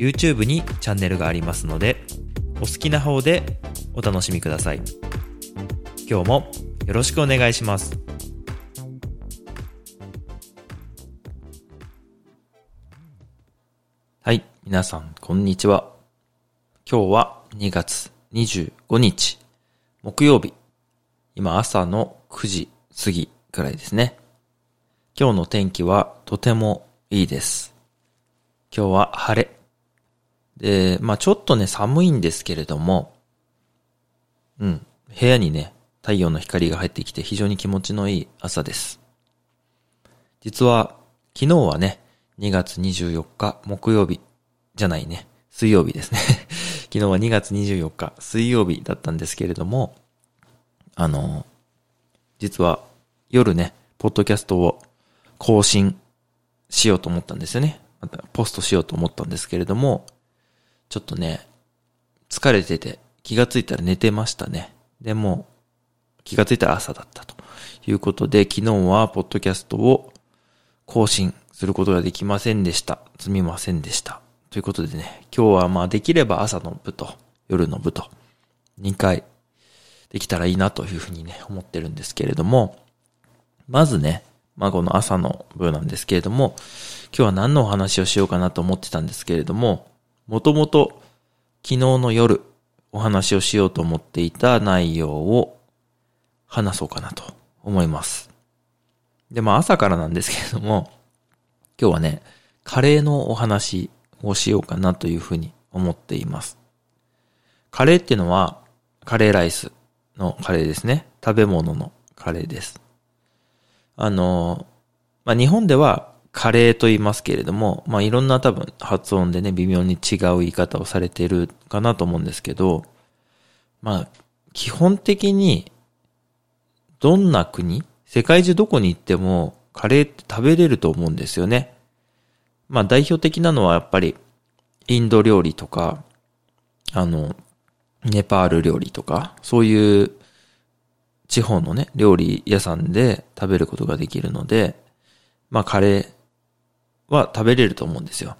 YouTube にチャンネルがありますのでお好きな方でお楽しみください。今日もよろしくお願いします。はい皆さんこんにちは。今日は2月25日木曜日。今朝の9時過ぎくらいですね。今日の天気はとてもいいです。今日は晴れ。で、まあちょっとね、寒いんですけれども、うん、部屋にね、太陽の光が入ってきて非常に気持ちのいい朝です。実は、昨日はね、2月24日木曜日じゃないね、水曜日ですね。昨日は2月24日水曜日だったんですけれども、あの、実は夜ね、ポッドキャストを更新しようと思ったんですよね。ポストしようと思ったんですけれども、ちょっとね、疲れてて気がついたら寝てましたね。でも、気がついたら朝だったということで、昨日はポッドキャストを更新することができませんでした。すみませんでした。ということでね、今日はまあできれば朝の部と夜の部と2回できたらいいなというふうにね、思ってるんですけれども、まずね、まあこの朝の部なんですけれども、今日は何のお話をしようかなと思ってたんですけれども、もともと昨日の夜お話をしようと思っていた内容を話そうかなと思います。で、まあ朝からなんですけれども、今日はね、カレーのお話をしようかなというふうに思っています。カレーっていうのは、カレーライスのカレーですね。食べ物のカレーです。あの、まあ、日本ではカレーと言いますけれども、まあ、いろんな多分発音でね、微妙に違う言い方をされてるかなと思うんですけど、まあ、基本的に、どんな国、世界中どこに行っても、カレーって食べれると思うんですよね。まあ、代表的なのはやっぱり、インド料理とか、あの、ネパール料理とか、そういう地方のね、料理屋さんで食べることができるので、まあカレーは食べれると思うんですよ。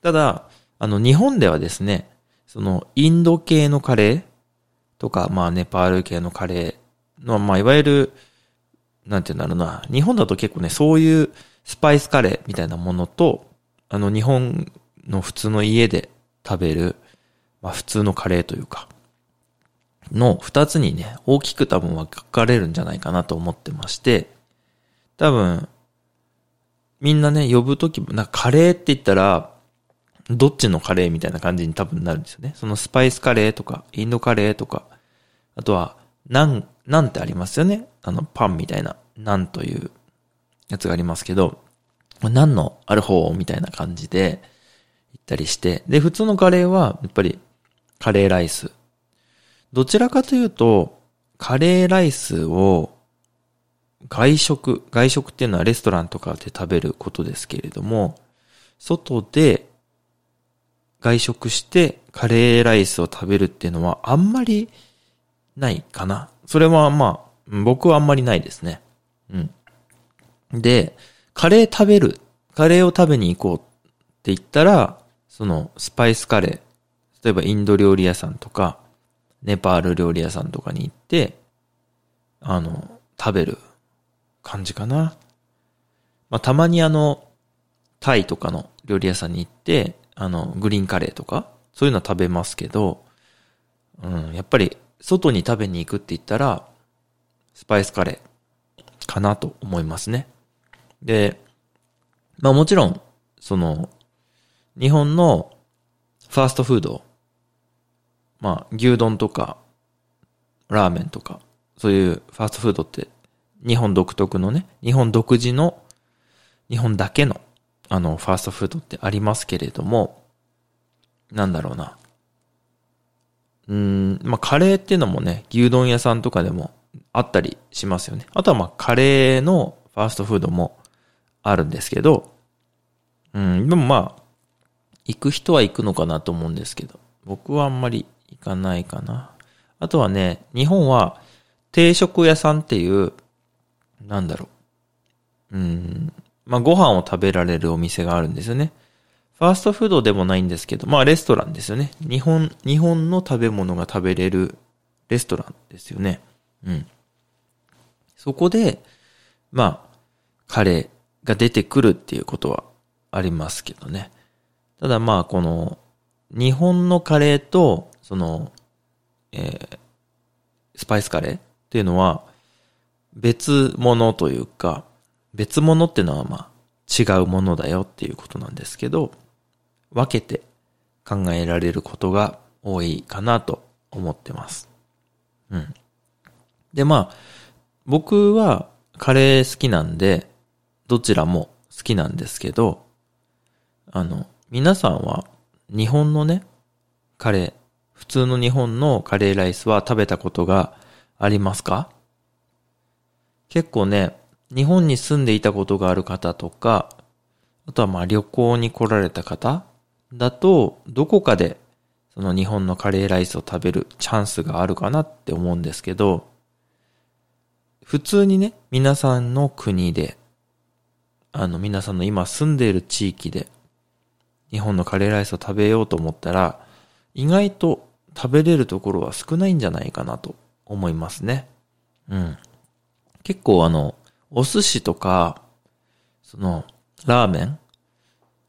ただ、あの、日本ではですね、その、インド系のカレーとか、まあ、ネパール系のカレーの、まあ、いわゆる、なんて言うんだろうな、日本だと結構ね、そういうスパイスカレーみたいなものと、あの、日本の普通の家で食べる、まあ、普通のカレーというか、の二つにね、大きく多分分かれるんじゃないかなと思ってまして、多分、みんなね、呼ぶときも、なんかカレーって言ったら、どっちのカレーみたいな感じに多分なるんですよね。そのスパイスカレーとか、インドカレーとか、あとは、ナン、ナンってありますよね。あの、パンみたいな、ナンというやつがありますけど、ナンのある方みたいな感じで、行ったりして、で、普通のカレーは、やっぱり、カレーライス。どちらかというと、カレーライスを外食、外食っていうのはレストランとかで食べることですけれども、外で外食してカレーライスを食べるっていうのはあんまりないかな。それはまあ、僕はあんまりないですね。うん。で、カレー食べる、カレーを食べに行こうって言ったら、そのスパイスカレー、例えばインド料理屋さんとか、ネパール料理屋さんとかに行って、あの、食べる感じかな。まあ、たまにあの、タイとかの料理屋さんに行って、あの、グリーンカレーとか、そういうのは食べますけど、うん、やっぱり、外に食べに行くって言ったら、スパイスカレーかなと思いますね。で、まあもちろん、その、日本のファーストフード、まあ牛丼とか、ラーメンとか、そういうファーストフードって日本独特のね、日本独自の、日本だけの、あの、ファーストフードってありますけれども、なんだろうな。うん、まあ、カレーっていうのもね、牛丼屋さんとかでもあったりしますよね。あとはまあ、カレーのファーストフードもあるんですけど、うん、でもまあ、行く人は行くのかなと思うんですけど、僕はあんまり行かないかな。あとはね、日本は定食屋さんっていう、なんだろう。うん、まあご飯を食べられるお店があるんですよね。ファーストフードでもないんですけど、まあレストランですよね。日本、日本の食べ物が食べれるレストランですよね。うん。そこで、まあ、カレーが出てくるっていうことはありますけどね。ただまあ、この、日本のカレーと、その、えー、スパイスカレーっていうのは、別物というか、別物ってのはまあ、違うものだよっていうことなんですけど、分けて考えられることが多いかなと思ってます。うん。で、まあ、僕はカレー好きなんで、どちらも好きなんですけど、あの、皆さんは日本のね、カレー、普通の日本のカレーライスは食べたことがありますか？結構ね、日本に住んでいたことがある方とか、あとはまあ旅行に来られた方だと、どこかでその日本のカレーライスを食べるチャンスがあるかなって思うんですけど、普通にね、皆さんの国で、あの皆さんの今住んでいる地域で、日本のカレーライスを食べようと思ったら、意外と食べれるところは少ないんじゃないかなと思いますね。うん。結構あの、お寿司とか、その、ラーメン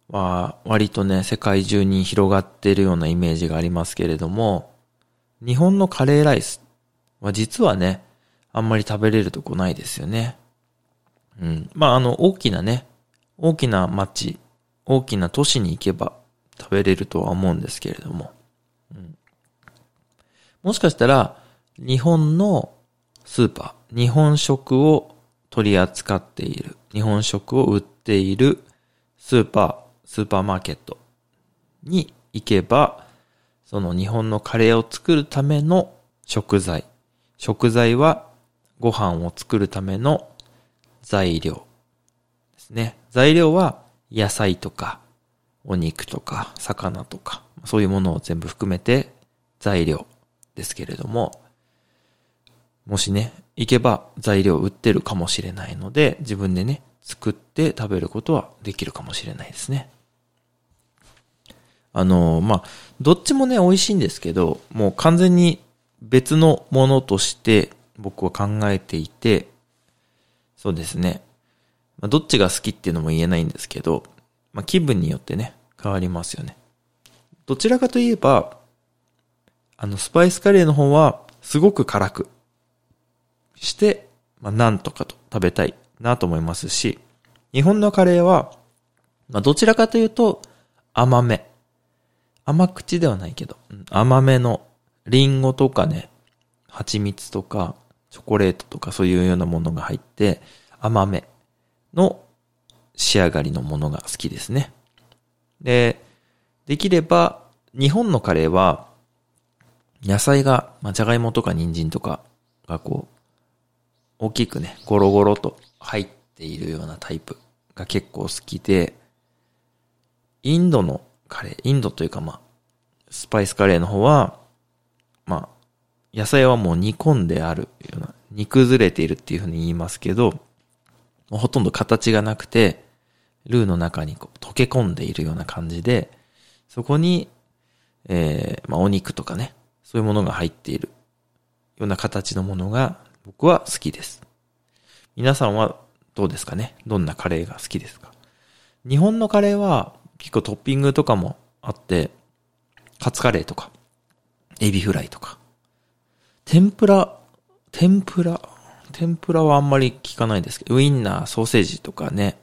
は割とね、世界中に広がっているようなイメージがありますけれども、日本のカレーライスは実はね、あんまり食べれるとこないですよね。うん。まあ、あの、大きなね、大きな街大きな都市に行けば食べれるとは思うんですけれども。うん、もしかしたら、日本のスーパー、日本食を取り扱っている、日本食を売っているスーパー、スーパーマーケットに行けば、その日本のカレーを作るための食材。食材はご飯を作るための材料ですね。材料は野菜とか、お肉とか、魚とか、そういうものを全部含めて材料ですけれども、もしね、行けば材料売ってるかもしれないので、自分でね、作って食べることはできるかもしれないですね。あの、まあ、どっちもね、美味しいんですけど、もう完全に別のものとして僕は考えていて、そうですね。まあ、どっちが好きっていうのも言えないんですけど、まあ、気分によってね、変わりますよね。どちらかといえば、あの、スパイスカレーの方は、すごく辛くして、まあ、なんとかと食べたいなと思いますし、日本のカレーは、まあ、どちらかというと、甘め。甘口ではないけど、甘めの、リンゴとかね、蜂蜜とか、チョコレートとかそういうようなものが入って、甘め。の仕上がりのものが好きですね。で、できれば、日本のカレーは、野菜が、まあ、じゃがいもとか人参とかがこう、大きくね、ゴロゴロと入っているようなタイプが結構好きで、インドのカレー、インドというかまあ、スパイスカレーの方は、まあ、野菜はもう煮込んであるような、煮崩れているっていうふうに言いますけど、ほとんど形がなくて、ルーの中にこう溶け込んでいるような感じで、そこに、えー、まあ、お肉とかね、そういうものが入っているような形のものが僕は好きです。皆さんはどうですかね？どんなカレーが好きですか？日本のカレーは結構トッピングとかもあって、カツカレーとか、エビフライとか、天ぷら、天ぷら、天ぷらはあんまり聞かないですけど、ウインナー、ソーセージとかね。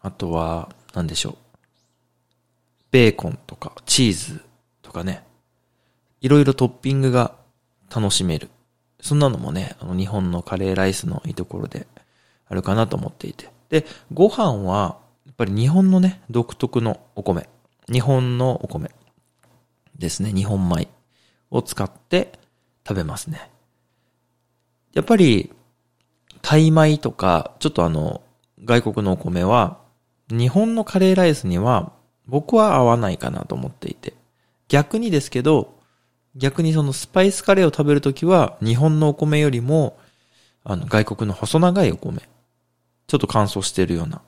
あとは、なんでしょう。ベーコンとか、チーズとかね。いろいろトッピングが楽しめる。そんなのもね、あの日本のカレーライスのいいところであるかなと思っていて。で、ご飯は、やっぱり日本のね、独特のお米。日本のお米ですね。日本米を使って食べますね。やっぱり、タイ米とか、ちょっとあの、外国のお米は、日本のカレーライスには僕は合わないかなと思っていて。逆にですけど、逆にそのスパイスカレーを食べるときは、日本のお米よりも、あの、外国の細長いお米、ちょっと乾燥してるような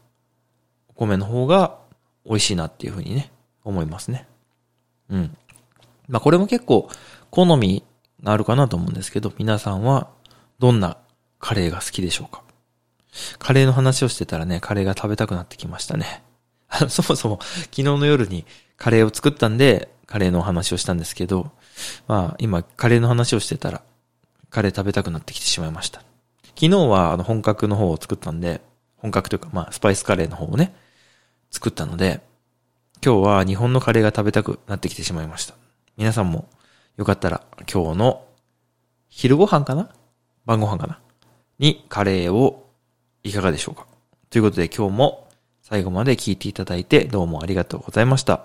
お米の方が美味しいなっていうふうにね、思いますね。うん。まあこれも結構好みがあるかなと思うんですけど、皆さんはどんなカレーが好きでしょうか？カレーの話をしてたらね、カレーが食べたくなってきましたね。そもそも昨日の夜にカレーを作ったんで、カレーのお話をしたんですけど、まあ今カレーの話をしてたら、カレー食べたくなってきてしまいました。昨日はあの本格の方を作ったんで、本格というかまあスパイスカレーの方をね、作ったので、今日は日本のカレーが食べたくなってきてしまいました。皆さんもよかったら今日の昼ご飯かな？晩ご飯かな？にカレーをいかがでしょうか？ということで今日も最後まで聞いていただいてどうもありがとうございました。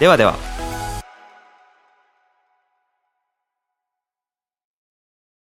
ではでは。